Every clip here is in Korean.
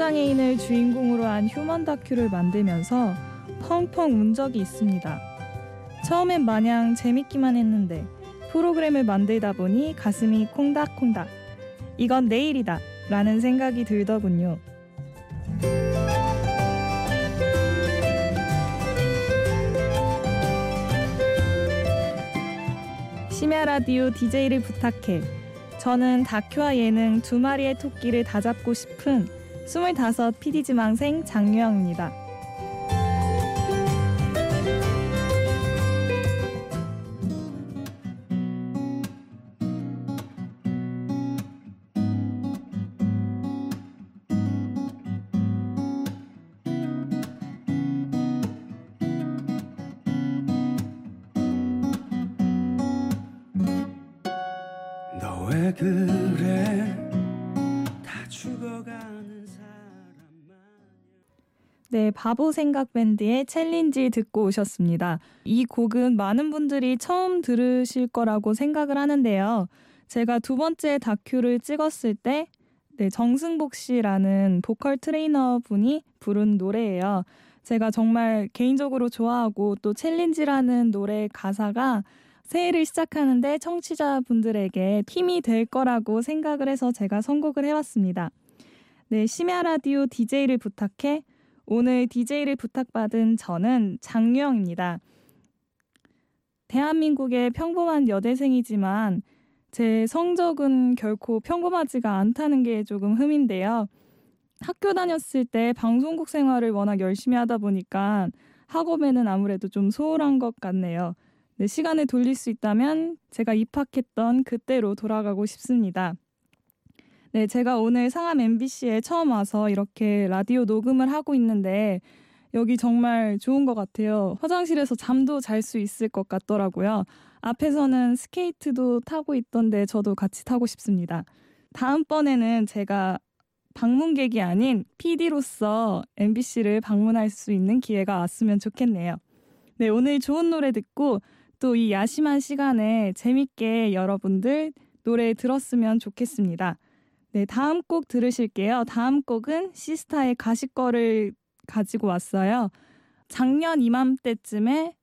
시각장애인을 주인공으로 한 휴먼 다큐를 만들면서 펑펑 운 적이 있습니다. 처음엔 마냥 재밌기만 했는데 프로그램을 만들다 보니 가슴이 콩닥콩닥. 이건 내일이다. 라는 생각이 들더군요. 심야 라디오 DJ를 부탁해. 저는 다큐와 예능 두 마리의 토끼를 다 잡고 싶은 25 PD 지망생 장유영입니다. 네, 바보 생각 밴드의 챌린지 듣고 오셨습니다. 이 곡은 많은 분들이 처음 들으실 거라고 생각을 하는데요. 제가 두 번째 다큐를 찍었을 때 네, 정승복 씨라는 보컬 트레이너 분이 부른 노래예요. 제가 정말 개인적으로 좋아하고 또 챌린지라는 노래 가사가 새해를 시작하는데 청취자분들에게 힘이 될 거라고 생각을 해서 제가 선곡을 해왔습니다. 네, 심야 라디오 DJ를 부탁해 오늘 DJ를 부탁받은 저는 장유영입니다. 대한민국의 평범한 여대생이지만 제 성적은 결코 평범하지가 않다는 게 조금 흠인데요. 학교 다녔을 때 방송국 생활을 워낙 열심히 하다 보니까 학업에는 아무래도 좀 소홀한 것 같네요. 네, 시간을 돌릴 수 있다면 제가 입학했던 그때로 돌아가고 싶습니다. 네, 제가 오늘 상암 MBC에 처음 와서 이렇게 라디오 녹음을 하고 있는데 여기 정말 좋은 것 같아요. 화장실에서 잠도 잘 수 있을 것 같더라고요. 앞에서는 스케이트도 타고 있던데 저도 같이 타고 싶습니다. 다음번에는 제가 방문객이 아닌 PD로서 MBC를 방문할 수 있는 기회가 왔으면 좋겠네요. 네, 오늘 좋은 노래 듣고 또 이 야심한 시간에 재밌게 여러분들 노래 들었으면 좋겠습니다. 네, 다음 곡 들으실게요. 다음 곡은 시스타의 가시거를 가지고 왔어요. 작년 이맘때쯤에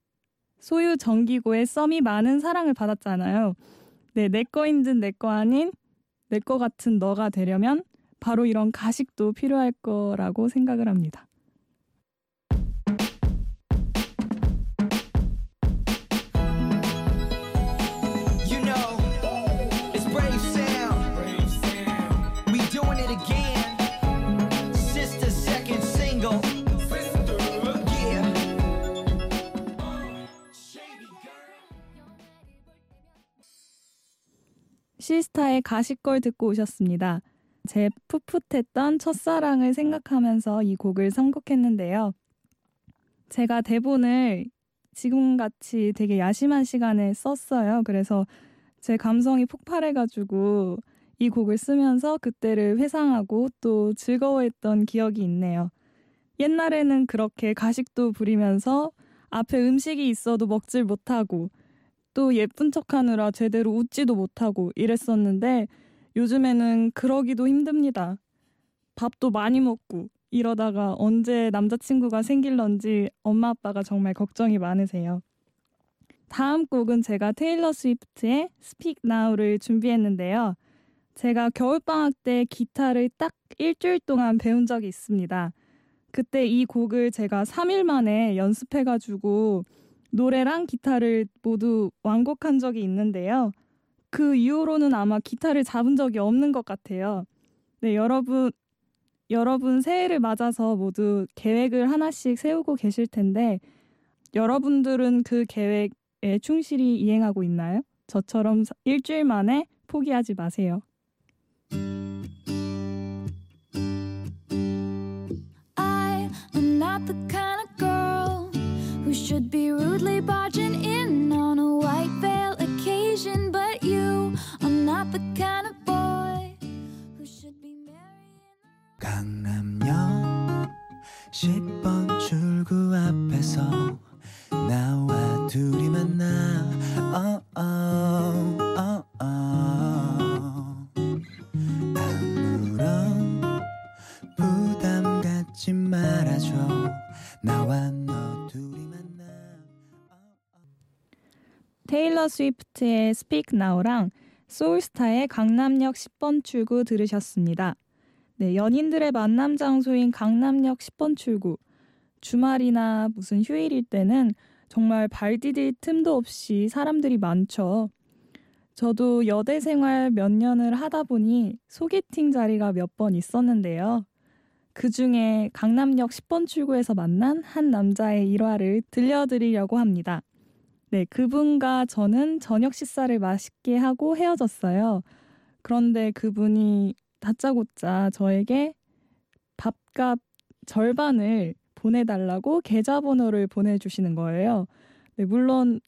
소유 정기고의 썸이 많은 사랑을 받았잖아요. 네, 내 거인 듯 내 거 아닌 내 거 같은 너가 되려면 바로 이런 가식도 필요할 거라고 생각을 합니다. 시스타의 가식걸 듣고 오셨습니다. 제 풋풋했던 첫사랑을 생각하면서 이 곡을 선곡했는데요. 제가 대본을 지금같이 되게 야심한 시간에 썼어요. 그래서 제 감성이 폭발해가지고 이 곡을 쓰면서 그때를 회상하고 또 즐거워했던 기억이 있네요. 옛날에는 그렇게 가식도 부리면서 앞에 음식이 있어도 먹질 못하고 또 예쁜 척 하느라 제대로 웃지도 못하고 이랬었는데 요즘에는 그러기도 힘듭니다. 밥도 많이 먹고 이러다가 언제 남자친구가 생길런지 엄마 아빠가 정말 걱정이 많으세요. 다음 곡은 제가 테일러 스위프트의 Speak Now를 준비했는데요. 제가 겨울방학 때 기타를 딱 일주일 동안 배운 적이 있습니다. 그때 이 곡을 제가 3일 만에 연습해가지고 노래랑 기타를 모두 완곡한 적이 있는데요. 그 이후로는 아마 기타를 잡은 적이 없는 것 같아요. 네, 여러분, 여러분 새해를 맞아서 모두 계획을 하나씩 세우고 계실 텐데, 여러분들은 그 계획에 충실히 이행하고 있나요? 저처럼 일주일 만에 포기하지 마세요. who should be rudely barging in on a white veil occasion, but you are not the kind of boy who should be marrying. 강남역 10번 출구 앞에서 나와 둘이 만나 스위프트의 Speak Now랑 소울스타의 강남역 10번 출구 들으셨습니다. 네, 연인들의 만남 장소인 강남역 10번 출구. 주말이나 무슨 휴일일 때는 정말 발 디딜 틈도 없이 사람들이 많죠. 저도 여대 생활 몇 년을 하다 보니 소개팅 자리가 몇 번 있었는데요. 그 중에 강남역 10번 출구에서 만난 한 남자의 일화를 들려드리려고 합니다. 네, 그분과 저는 저녁 식사를 맛있게 하고 헤어졌어요. 그런데 그분이 다짜고짜 저에게 밥값 절반을 보내달라고 계좌번호를 보내주시는 거예요. 네, 물론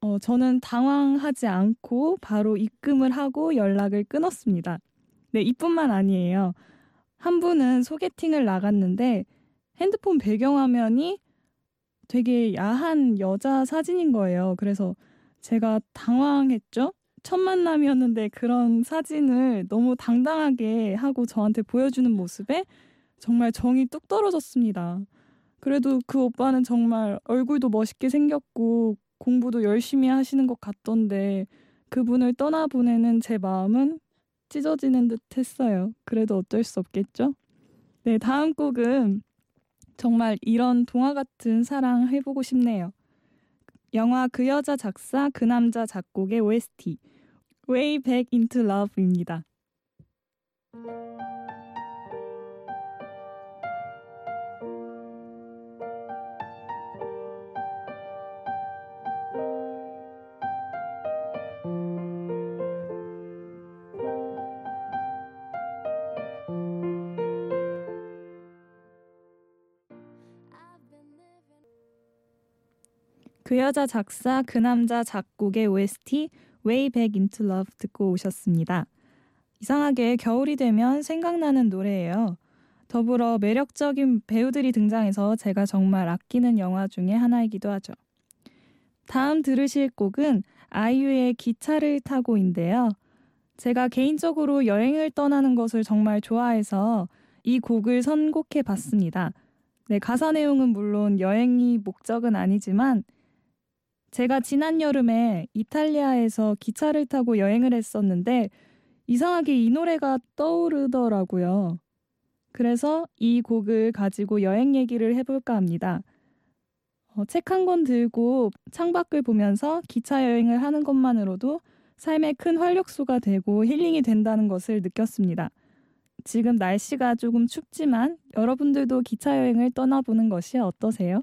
어, 저는 당황하지 않고 바로 입금을 하고 연락을 끊었습니다. 네, 이뿐만 아니에요. 한 분은 소개팅을 나갔는데 핸드폰 배경화면이 되게 야한 여자 사진인 거예요. 그래서 제가 당황했죠. 첫 만남이었는데 그런 사진을 너무 당당하게 하고 저한테 보여주는 모습에 정말 정이 뚝 떨어졌습니다. 그래도 그 오빠는 정말 얼굴도 멋있게 생겼고 공부도 열심히 하시는 것 같던데 그분을 떠나보내는 제 마음은 찢어지는 듯 했어요. 그래도 어쩔 수 없겠죠? 네, 다음 곡은 정말 이런 동화 같은 사랑 해보고 싶네요. 영화 그 여자 작사 그 남자 작곡의 OST Way Back Into Love입니다. 그 여자 작사 그 남자 작곡의 OST Way Back Into Love 듣고 오셨습니다. 이상하게 겨울이 되면 생각나는 노래예요. 더불어 매력적인 배우들이 등장해서 제가 정말 아끼는 영화 중에 하나이기도 하죠. 다음 들으실 곡은 아이유의 기차를 타고인데요. 제가 개인적으로 여행을 떠나는 것을 정말 좋아해서 이 곡을 선곡해 봤습니다. 네, 가사 내용은 물론 여행이 목적은 아니지만 제가 지난 여름에 이탈리아에서 기차를 타고 여행을 했었는데 이상하게 이 노래가 떠오르더라고요. 그래서 이 곡을 가지고 여행 얘기를 해볼까 합니다. 어, 책한 권 들고 창밖을 보면서 기차 여행을 하는 것만으로도 삶의 큰 활력소가 되고 힐링이 된다는 것을 느꼈습니다. 지금 날씨가 조금 춥지만 여러분들도 기차 여행을 떠나보는 것이 어떠세요?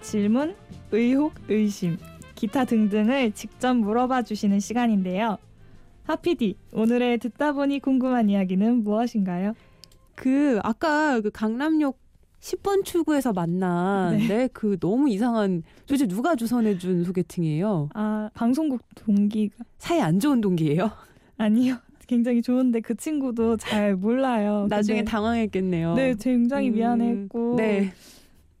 질문, 의혹, 의심, 기타 등등을 직접 물어봐 주시는 시간인데요. 하피디, 오늘의 듣다 보니 궁금한 이야기는 무엇인가요? 그 아까 그 강남역 10번 출구에서 만난 네. 네. 그 너무 이상한 도대체 누가 주선해 준 소개팅이에요? 아 방송국 동기가 사이 안 좋은 동기예요? 아니요. 굉장히 좋은데 그 친구도 잘 몰라요. 나중에 근데 당황했겠네요. 네, 굉장히 음, 미안했고 네.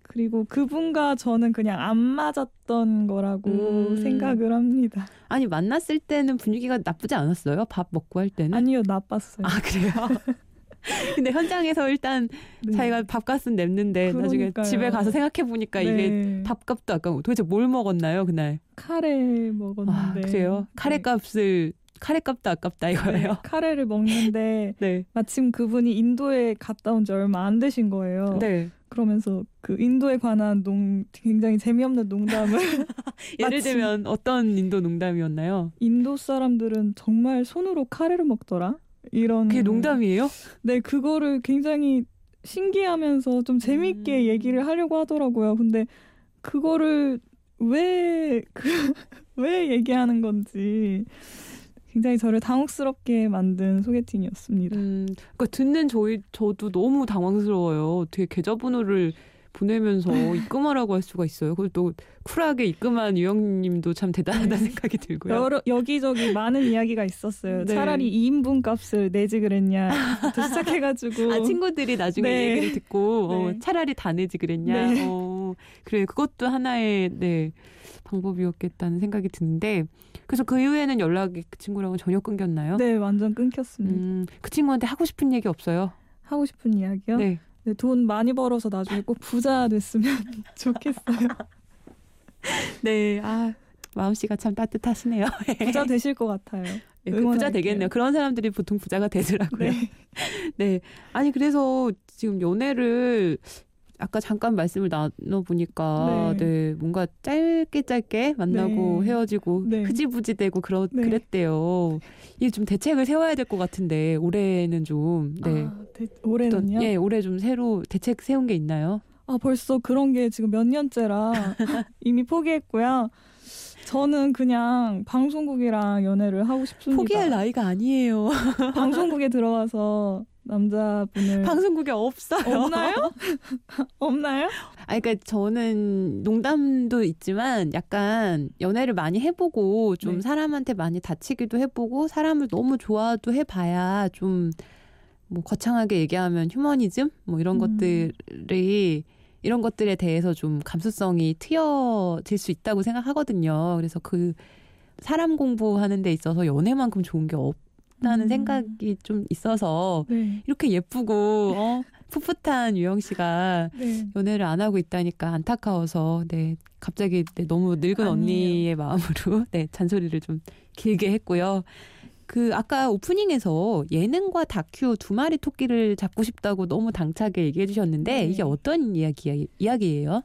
그리고 그분과 저는 그냥 안 맞았던 거라고 음. 생각을 합니다. 아니 만났을 때는 분위기가 나쁘지 않았어요? 밥 먹고 할 때는? 아니요, 나빴어요. 아 그래요? 근데 현장에서 일단 네. 자기가 밥값은 냈는데 나중에 그러니까요. 집에 가서 생각해 보니까 이게 네. 밥값도 아까 도대체 뭘 먹었나요 그날? 카레 먹었는데 아 그래요? 카레 값을 카레 값도 아깝다 네, 이거예요. 카레를 먹는데 네. 마침 그분이 인도에 갔다 온 지 얼마 안 되신 거예요. 네. 그러면서 그 인도에 관한 농 굉장히 재미없는 농담을 예를 들면 어떤 인도 농담이었나요? 인도 사람들은 정말 손으로 카레를 먹더라. 이런 그게 농담이에요? 네, 그거를 굉장히 신기하면서 좀 재밌게 음. 얘기를 하려고 하더라고요. 근데 그거를 왜, 그, 왜 얘기하는 건지 굉장히 저를 당혹스럽게 만든 소개팅이었습니다. 음, 그러니까 듣는 저희 저도 너무 당황스러워요. 어떻게 계좌번호를 보내면서 입금하라고 할 수가 있어요. 그걸 또 쿨하게 입금한 유영님도 참 대단하다는 네. 생각이 들고요. 여러, 여기저기 많은 이야기가 있었어요. 네. 차라리 2인분 값을 내지 그랬냐. 시작해가지고. 아 친구들이 나중에 네. 얘기를 듣고 어, 네. 차라리 다 내지 그랬냐. 네. 어, 그래 그것도 하나의 네 방법이었겠다는 생각이 드는데 그래서 그 이후에는 연락이 그 친구랑은 전혀 끊겼나요? 네, 완전 끊겼습니다. 음, 그 친구한테 하고 싶은 얘기 없어요? 하고 싶은 이야기요? 네. 네, 돈 많이 벌어서 나중에 꼭 부자 됐으면 좋겠어요. 네. 아 마음 씨가 참 따뜻하시네요. 부자 되실 것 같아요. 네, 그 부자. 되겠네요. 그런 사람들이 보통 부자가 되더라고요. 네. 네. 아니 그래서 지금 연애를 아까 잠깐 말씀을 나눠 보니까 네. 네. 뭔가 짧게 짧게 만나고 네. 헤어지고 네. 흐지부지 되고 그러 네. 그랬대요. 이게 좀 대책을 세워야 될 것 같은데 올해는 좀 네. 아, 대- 올해는요? 예, 올해 좀 새로 대책 세운 게 있나요? 아, 벌써 그런 게 지금 몇 년째라 이미 포기했고요. 저는 그냥 방송국이랑 연애를 하고 싶습니다. 포기할 나이가 아니에요. 방송국에 들어가서 남자분을 방송국에 없어요. 없나요? 없나요? 아, 그러니까 저는 농담도 있지만 약간 연애를 많이 해보고 좀 네. 사람한테 많이 다치기도 해보고 사람을 너무 좋아도 해봐야 좀 뭐 거창하게 얘기하면 휴머니즘 뭐 이런 음. 것들이 이런 것들에 대해서 좀 감수성이 트여질 수 있다고 생각하거든요. 그래서 그 사람 공부하는 데 있어서 연애만큼 좋은 게 없 다는 음. 생각이 좀 있어서 네. 이렇게 예쁘고 어 풋풋한 유영 씨가 네. 연애를 안 하고 있다니까 안타까워서 네 갑자기 네, 너무 늙은 아니에요. 언니의 마음으로 네 잔소리를 좀 길게 했고요. 그 아까 오프닝에서 예능과 다큐 두 마리 토끼를 잡고 싶다고 너무 당차게 얘기해 주셨는데 네. 이게 어떤 이야기 이야기예요?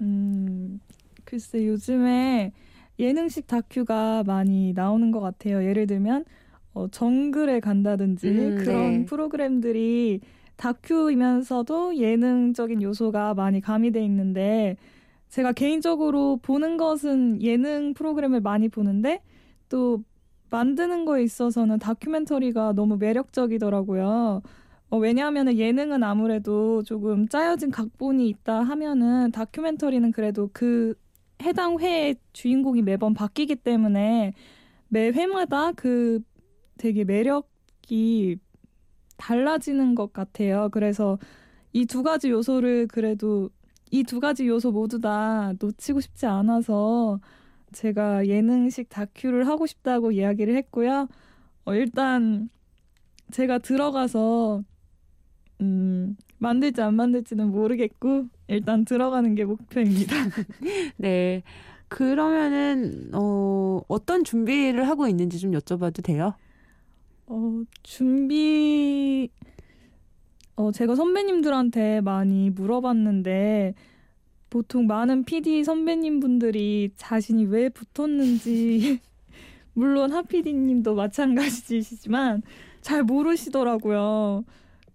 음, 글쎄 요즘에 예능식 다큐가 많이 나오는 것 같아요. 예를 들면 어, 정글에 간다든지 음, 그런 네. 프로그램들이 다큐이면서도 예능적인 요소가 많이 가미돼 있는데 제가 개인적으로 보는 것은 예능 프로그램을 많이 보는데 또 만드는 거에 있어서는 다큐멘터리가 너무 매력적이더라고요. 어, 왜냐하면 예능은 아무래도 조금 짜여진 각본이 있다 하면은 다큐멘터리는 그래도 그 해당 회의 주인공이 매번 바뀌기 때문에 매 회마다 그 되게 매력이 달라지는 것 같아요. 그래서 이 두 가지 요소를 그래도 이 두 가지 요소 모두 다 놓치고 싶지 않아서 제가 예능식 다큐를 하고 싶다고 이야기를 했고요. 어, 일단 제가 들어가서 음, 만들지 안 만들지는 모르겠고 일단 들어가는 게 목표입니다. 네. 그러면은 어 어떤 준비를 하고 있는지 좀 여쭤봐도 돼요? 어, 준비 어, 제가 선배님들한테 많이 물어봤는데 보통 많은 PD 선배님 분들이 자신이 왜 붙었는지 물론 하 PD님도 마찬가지시지만 잘 모르시더라고요.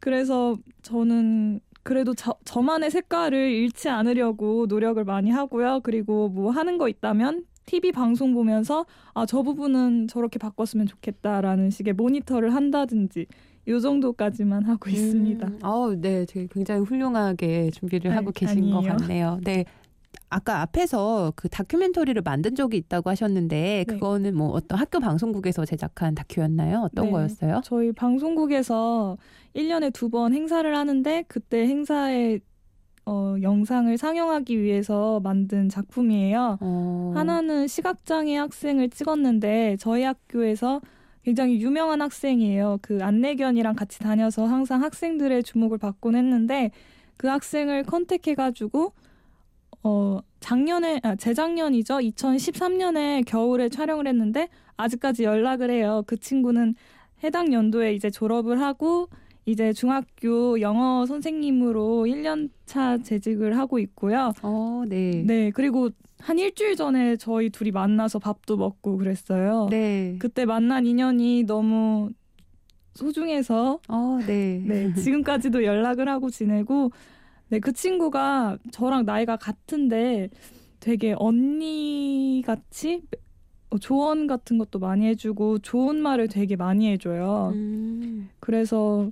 그래서 저는 그래도 저, 저만의 색깔을 잃지 않으려고 노력을 많이 하고요. 그리고 뭐 하는 거 있다면 TV 방송 보면서 아, 저 부분은 저렇게 바꿨으면 좋겠다라는 식의 모니터를 한다든지 요 정도까지만 하고 있습니다. 음, 어, 네, 되게 굉장히 훌륭하게 준비를 아, 하고 계신 것 아니에요. 같네요. 네. 아까 앞에서 그 다큐멘터리를 만든 적이 있다고 하셨는데 네. 그거는 뭐 어떤 학교 방송국에서 제작한 다큐였나요? 어떤 네. 거였어요? 저희 방송국에서 1년에 두 번 행사를 하는데 그때 행사에 어, 영상을 상영하기 위해서 만든 작품이에요. 어, 하나는 시각장애 학생을 찍었는데 저희 학교에서 굉장히 유명한 학생이에요. 그 안내견이랑 같이 다녀서 항상 학생들의 주목을 받곤 했는데 그 학생을 컨택해가지고 어 작년에 아 재작년이죠. 2013년에 겨울에 촬영을 했는데 아직까지 연락을 해요. 그 친구는 해당 연도에 이제 졸업을 하고 이제 중학교 영어 선생님으로 1년 차 재직을 하고 있고요. 어, 네. 네, 그리고 한 일주일 전에 저희 둘이 만나서 밥도 먹고 그랬어요. 네. 그때 만난 인연이 너무 소중해서 어, 네. 네, 지금까지도 연락을 하고 지내고 네, 그 친구가 저랑 나이가 같은데 되게 언니 같이 어, 조언 같은 것도 많이 해주고 좋은 말을 되게 많이 해줘요. 음, 그래서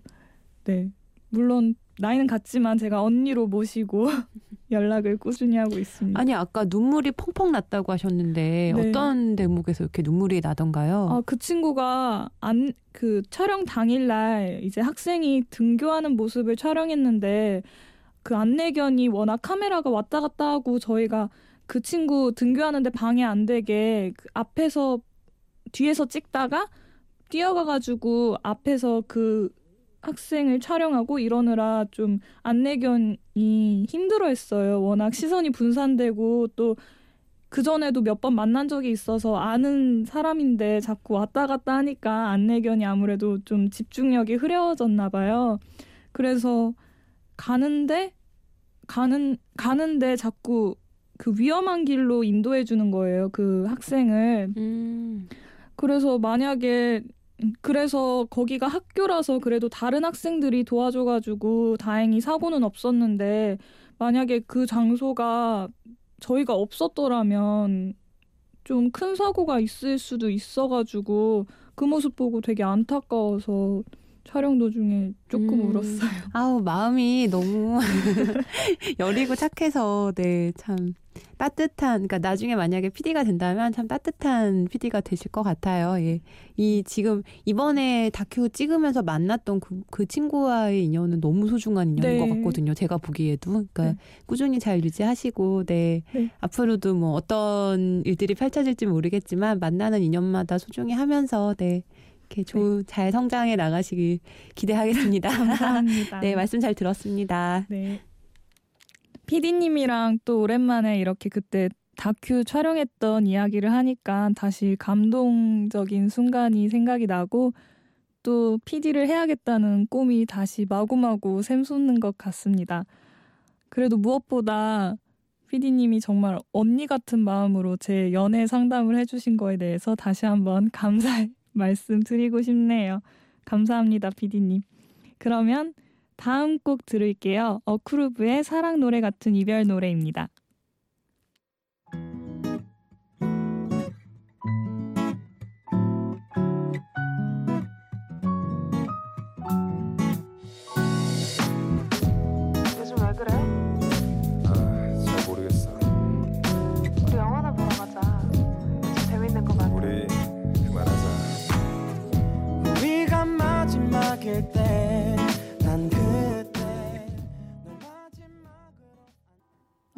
네, 물론 나이는 같지만 제가 언니로 모시고 연락을 꾸준히 하고 있습니다. 아니 아까 눈물이 펑펑 났다고 하셨는데 네. 어떤 대목에서 이렇게 눈물이 나던가요? 아, 그 친구가 안, 그 촬영 당일날 이제 학생이 등교하는 모습을 촬영했는데 그 안내견이 워낙 카메라가 왔다 갔다 하고 저희가 그 친구 등교하는데 방해 안 되게 그 앞에서 뒤에서 찍다가 뛰어가가지고 앞에서 그 학생을 촬영하고 이러느라 좀 안내견이 힘들어했어요. 워낙 시선이 분산되고 또 그전에도 몇 번 만난 적이 있어서 아는 사람인데 자꾸 왔다 갔다 하니까 안내견이 아무래도 좀 집중력이 흐려졌나 봐요. 그래서 가는데 가는 가는데 자꾸 그 위험한 길로 인도해 주는 거예요. 그 학생을. 음, 그래서 만약에 그래서 거기가 학교라서 그래도 다른 학생들이 도와줘가지고 다행히 사고는 없었는데 만약에 그 장소가 저희가 없었더라면 좀 큰 사고가 있을 수도 있어가지고 그 모습 보고 되게 안타까워서 촬영 도중에 조금 음. 울었어요. 아우 마음이 너무 여리고 착해서 네 참 따뜻한 그러니까 나중에 만약에 PD가 된다면 참 따뜻한 PD가 되실 것 같아요. 예. 이 지금 이번에 다큐 찍으면서 만났던 그, 그 친구와의 인연은 너무 소중한 인연인 네. 것 같거든요. 제가 보기에도 그러니까 네. 꾸준히 잘 유지하시고 네. 네. 앞으로도 뭐 어떤 일들이 펼쳐질지 모르겠지만 만나는 인연마다 소중히 하면서 네. 이렇게 좋은 잘 성장해 나가시길 기대하겠습니다. 감사합니다. 네, 말씀 잘 들었습니다. 네. PD님이랑 또 오랜만에 이렇게 그때 다큐 촬영했던 이야기를 하니까 다시 감동적인 순간이 생각이 나고 또 PD를 해야겠다는 꿈이 다시 마구마구 샘솟는 것 같습니다. 그래도 무엇보다 PD님이 정말 언니 같은 마음으로 제 연애 상담을 해주신 거에 대해서 다시 한번 감사의 말씀 드리고 싶네요. 감사합니다, PD님. 그러면 다음 곡 들을게요. 어크루브의 사랑 노래 같은 이별 노래입니다.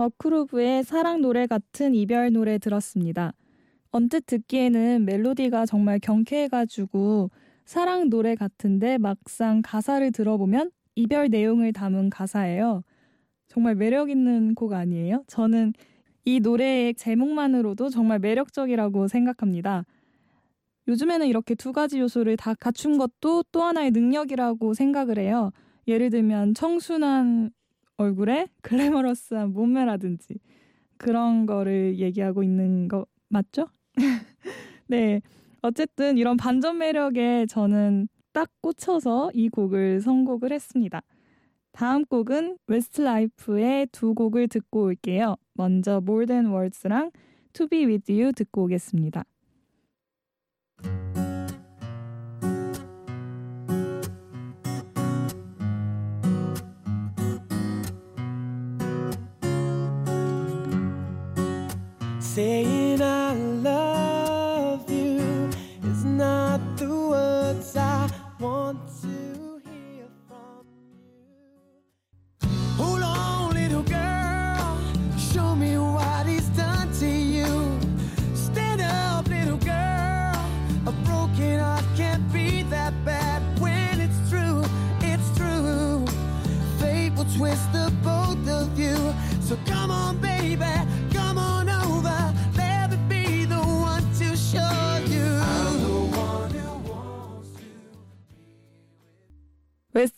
어크루브의 사랑 노래 같은 이별 노래 들었습니다. 언뜻 듣기에는 멜로디가 정말 경쾌해가지고 사랑 노래 같은데 막상 가사를 들어보면 이별 내용을 담은 가사예요. 정말 매력 있는 곡 아니에요? 저는 이 노래의 제목만으로도 정말 매력적이라고 생각합니다. 요즘에는 이렇게 두 가지 요소를 다 갖춘 것도 또 하나의 능력이라고 생각을 해요. 예를 들면 청순한 얼굴에 글래머러스한 몸매라든지 그런 거를 얘기하고 있는 거 맞죠? 네. 어쨌든 이런 반전 매력에 저는 딱 꽂혀서 이 곡을 선곡을 했습니다. 다음 곡은 웨스트라이프의 두 곡을 듣고 올게요. 먼저 More Than Words랑 To Be With You 듣고 오겠습니다. Saying I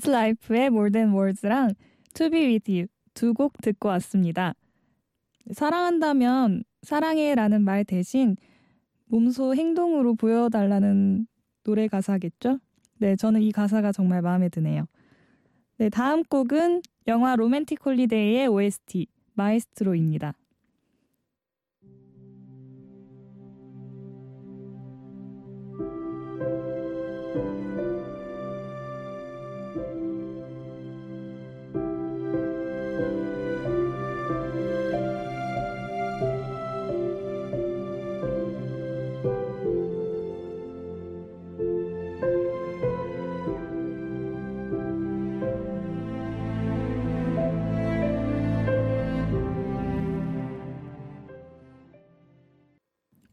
웨스트라이프의 More Than Words랑 To Be With You 두 곡 듣고 왔습니다. 사랑한다면 사랑해라는 말 대신 몸소 행동으로 보여달라는 노래 가사겠죠? 네, 저는 이 가사가 정말 마음에 드네요. 네, 다음 곡은 영화 로맨틱 홀리데이의 OST 마에스트로입니다.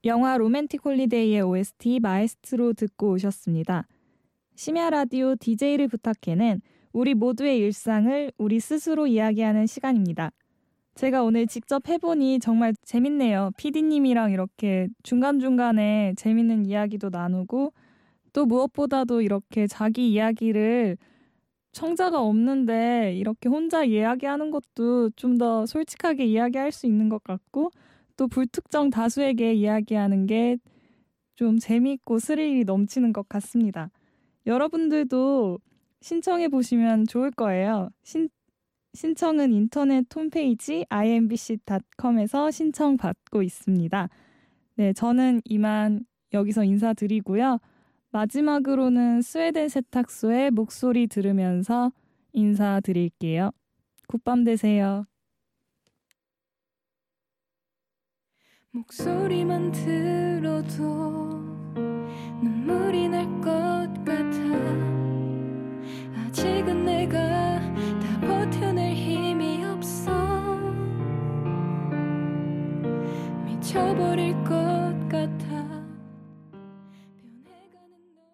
영화 로맨틱 홀리데이의 OST 마에스트로 듣고 오셨습니다. 심야 라디오 DJ를 부탁해는 우리 모두의 일상을 우리 스스로 이야기하는 시간입니다. 제가 오늘 직접 해보니 정말 재밌네요. PD님이랑 이렇게 중간중간에 재밌는 이야기도 나누고 또 무엇보다도 이렇게 자기 이야기를 청자가 없는데 이렇게 혼자 이야기하는 것도 좀 더 솔직하게 이야기할 수 있는 것 같고 또 불특정 다수에게 이야기하는 게 좀 재미있고 스릴이 넘치는 것 같습니다. 여러분들도 신청해 보시면 좋을 거예요. 신, 신청은 인터넷 홈페이지 imbc.com에서 신청 받고 있습니다. 네, 저는 이만 여기서 인사드리고요. 마지막으로는 스웨덴 세탁소의 목소리 들으면서 인사드릴게요. 굿밤 되세요. 목소리만 들어도 눈물이 날 것 같아. 아직은 내가 다 버텨낼 힘이 없어. 미쳐버릴 것